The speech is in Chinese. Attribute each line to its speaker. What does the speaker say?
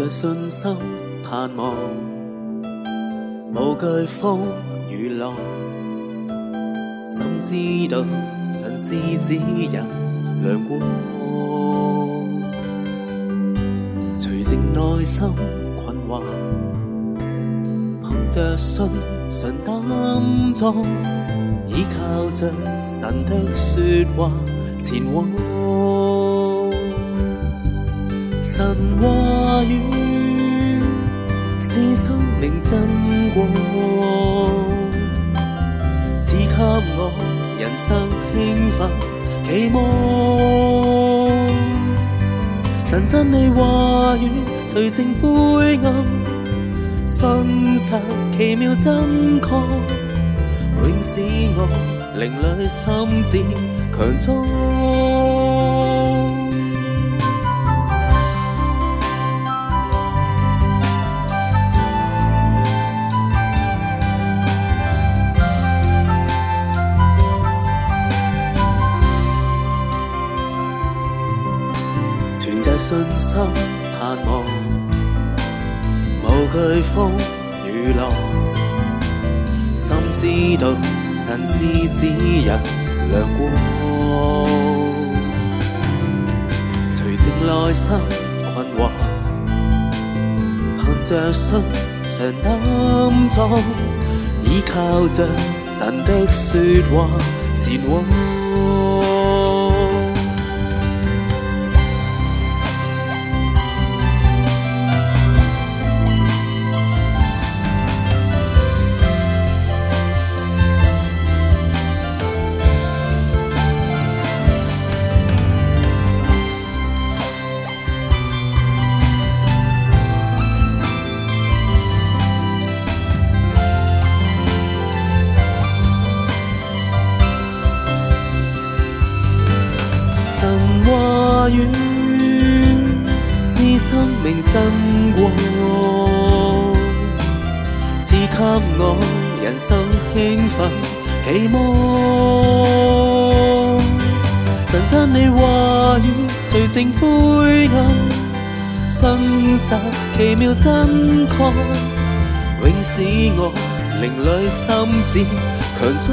Speaker 1: 带着信心盼望，无惧风雨浪，心知道神是指引亮光。除净内心困惑，凭着信心担妆，依靠着神的说话前往。神话语是生命真光，赐给我人生兴奋期望。神真美话语除正灰暗，信实奇妙真确，永使我灵里心智强壮。在信心盼望，无惧风雨浪，心知得神是指引亮光。随静内心困惑，看着信上担创，依靠着神的说话，善往。話語是生命真光，是給我人生興奮期望。神真你話語除淨灰暗，信實奇妙真確，永使我靈裡心志強壯。